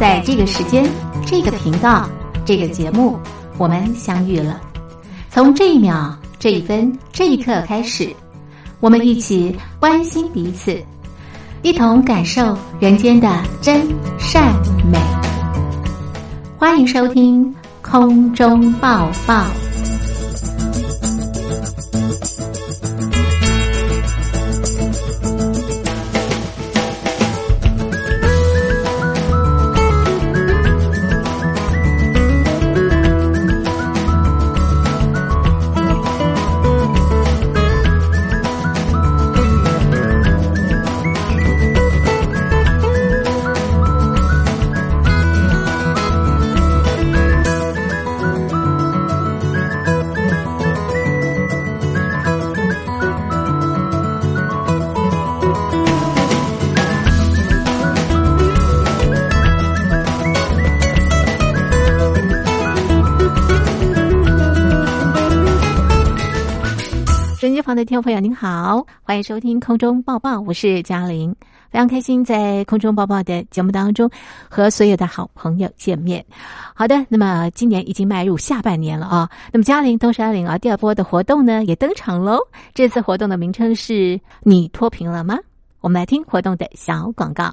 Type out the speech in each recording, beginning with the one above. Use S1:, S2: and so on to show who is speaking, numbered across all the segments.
S1: 在这个时间、这个频道、这个节目，我们相遇了。从这一秒、这一分、这一刻开始，我们一起关心彼此，一同感受人间的真善美。欢迎收听空中抱抱。好的，听众朋友您好，欢迎收听空中抱抱，我是嘉玲，非常开心在空中抱抱的节目当中和所有的好朋友见面。好的，那么今年已经迈入下半年了啊，那么嘉玲东山岭啊第二波的活动呢也登场喽。这次活动的名称是你脱贫了吗？我们来听活动的小广告。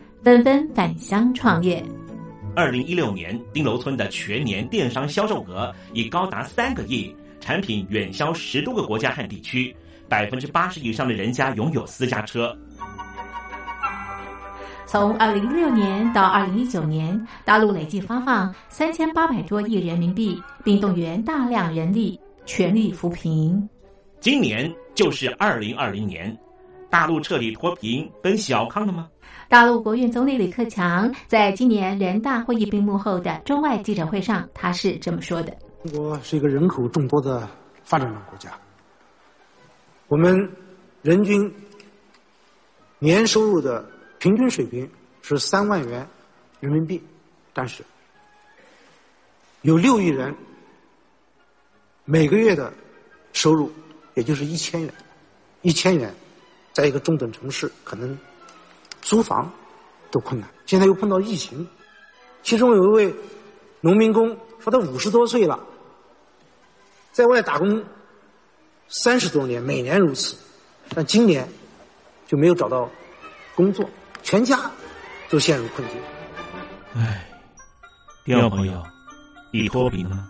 S1: 纷纷返乡创业。
S2: 二零一六年，丁楼村的全年电商销售额已高达三个亿，产品远销十多个国家和地区，百分之八十以上的人家拥有私家车。
S1: 从二零一六年到二零一九年，大陆累计发放三千八百多亿人民币，并动员大量人力，全力扶贫。
S2: 今年就是二零二零年，大陆彻底脱贫奔小康了吗？
S1: 大陆国运总理李克强在今年人大会议闭幕后的中外记者会上，他是这么说的：“
S3: 中国是一个人口众多的发展中国家，我们人均年收入的平均水平是三万元人民币，但是有六亿人每个月的收入也就是一千元，一千元，在一个中等城市可能。”租房都困难，现在又碰到疫情，其中有一位农民工说，他五十多岁了，在外打工三十多年，每年如此，但今年就没有找到工作，全家都陷入困境。
S2: 唉，第二朋友，你脱贫了吗？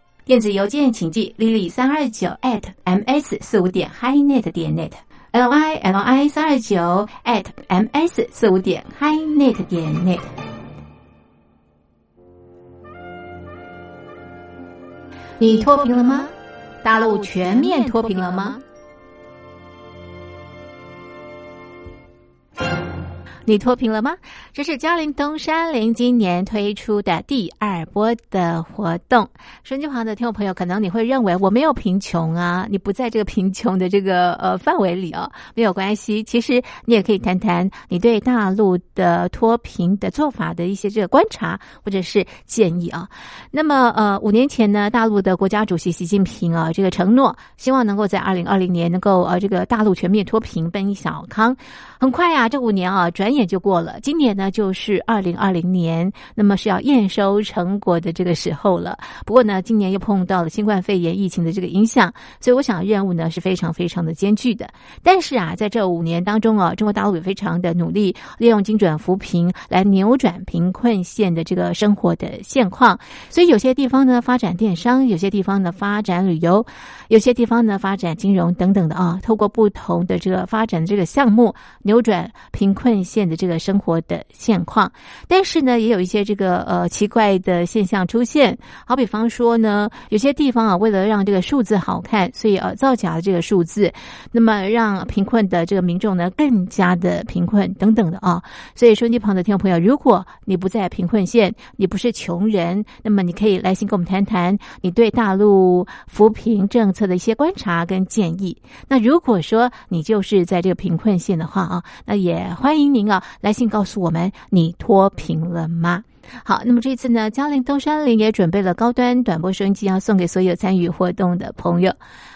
S1: 电子邮件请寄 lily 三二九 at ms 四五点 hi.net 点 net l i l i 三二九 at ms 四五点 hi.net 点 net。你脱贫了吗？大陆全面脱贫了吗？你脱贫了吗？这是嘉陵东山林今年推出的第二波的活动。手机旁的听众朋友，可能你会认为我没有贫穷啊，你不在这个贫穷的这个呃范围里哦，没有关系。其实你也可以谈谈你对大陆的脱贫的做法的一些这个观察或者是建议啊。那么呃，五年前呢，大陆的国家主席习近平啊，这个承诺，希望能够在二零二零年能够呃这个大陆全面脱贫，奔小康。很快呀，这五年啊，转眼就过了。今年呢，就是二零二零年，那么是要验收成果的这个时候了。不过呢，今年又碰到了新冠肺炎疫情的这个影响，所以我想任务呢是非常非常的艰巨的。但是啊，在这五年当中啊，中国大陆也非常的努力，利用精准扶贫来扭转贫困县的这个生活的现况。所以有些地方呢发展电商，有些地方呢发展旅游，有些地方呢发展金融等等的啊，透过不同的这个发展的这个项目。扭转贫困县的这个生活的现况，但是呢，也有一些这个呃奇怪的现象出现。好比方说呢，有些地方啊，为了让这个数字好看，所以呃造假的这个数字，那么让贫困的这个民众呢更加的贫困等等的啊。所以收音机旁的听众朋友，如果你不在贫困县，你不是穷人，那么你可以来信跟我们谈谈你对大陆扶贫政策的一些观察跟建议。那如果说你就是在这个贫困县的话啊。那也欢迎您啊，来信告诉我们你脱贫了吗？好，那么这次呢，嘉陵东山林也准备了高端短波收音机，要送给所有参与活动的朋友。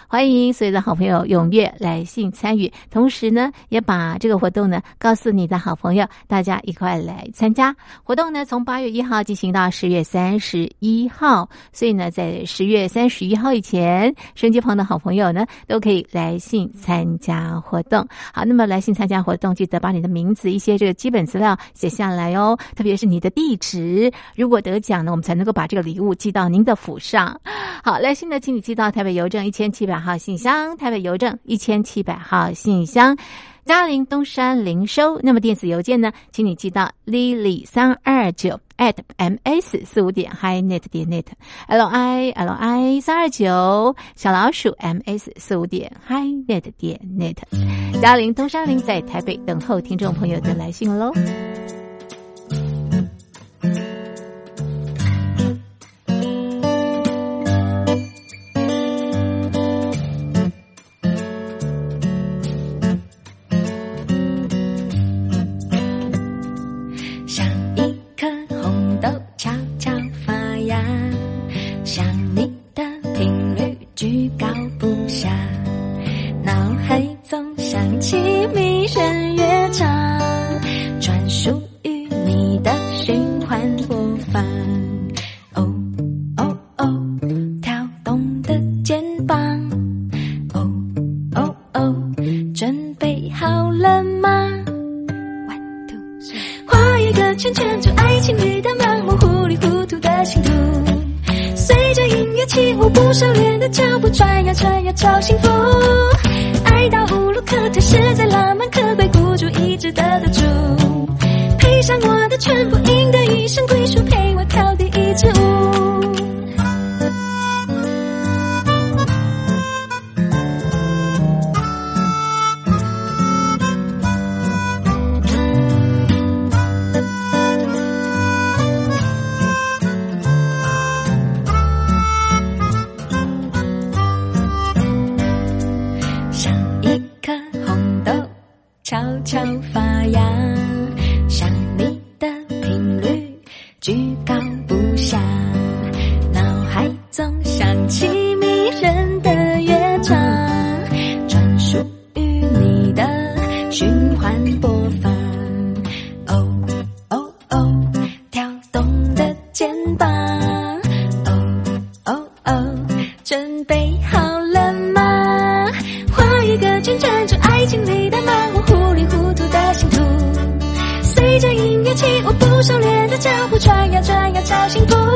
S1: 欢迎所有的好朋友踊跃来信参与，同时呢，也把这个活动呢告诉你的好朋友，大家一块来参加活动呢。从八月一号进行到十月三十一号，所以呢，在十月三十一号以前，收机旁的好朋友呢都可以来信参加活动。好，那么来信参加活动，记得把你的名字、一些这个基本资料写下来哦，特别是你的地址。如果得奖呢，我们才能够把这个礼物寄到您的府上。好，来信呢，请你寄到台北邮政一千七百。号信箱，台北邮政一千七百号信箱，嘉陵东山零收。那么电子邮件呢，请你寄到 lily 三二九 at ms 四五点 hi net 点 net l i l i 三二九小老鼠 ms 四五点 hi net 点 net。嘉陵东山林在台北等候听众朋友的来信喽。
S4: 起舞不收敛的脚步，转呀转呀找幸福。爱到无路可退，是最浪漫可贵，孤注一掷的赌。注。配上我的全部，赢得一生归属，陪我跳第一支舞。舞，不收敛的脚步，转呀转呀找幸福。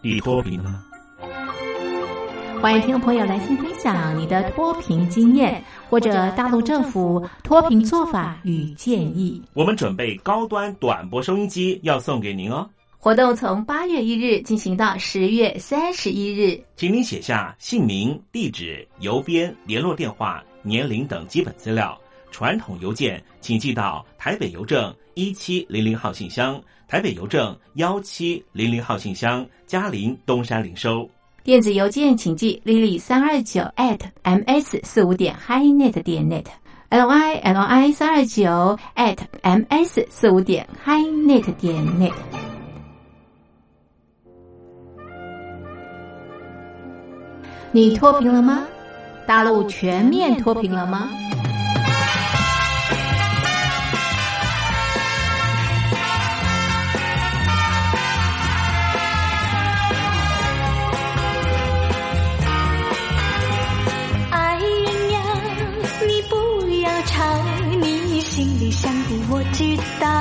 S2: 你脱贫了吗？
S1: 欢迎听众朋友来信分享你的脱贫经验。或者大陆政府脱贫做法与建议。
S2: 我们准备高端短波收音机要送给您哦。
S1: 活动从八月一日进行到十月三十一日，
S2: 请您写下姓名、地址、邮编、联络电话、年龄等基本资料。传统邮件请寄到台北邮政一七零零号信箱，台北邮政幺七零零号信箱，嘉陵东山零收。
S1: 电子邮件请寄 lily 三二九 at ms 四五点 highnet 点 net l i l i 三二九 at ms 四五点 highnet 点 net。你脱贫了吗？大陆全面脱贫了吗？
S4: 知道。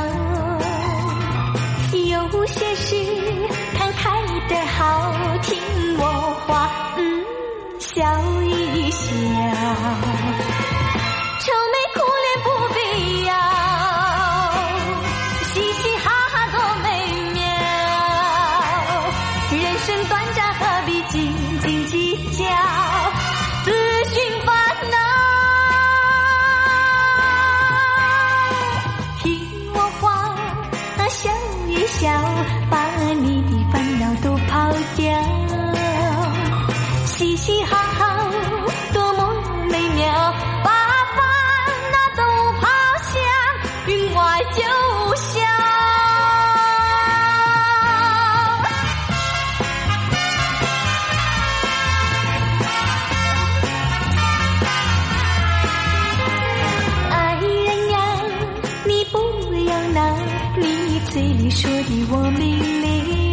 S4: 说的我明了。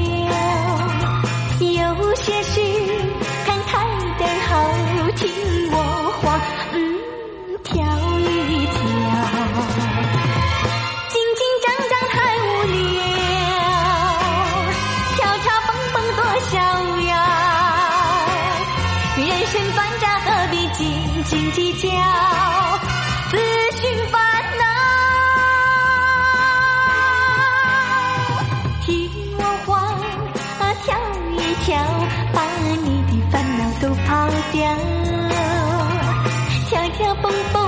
S4: 跳，把你的烦恼都抛掉，跳跳蹦蹦，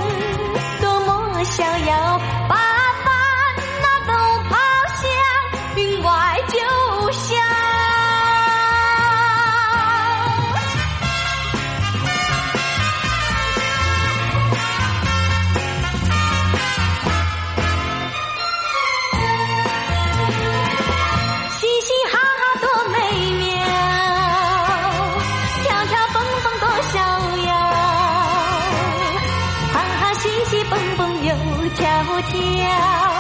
S4: 哈哈嘻嘻蹦蹦又跳跳。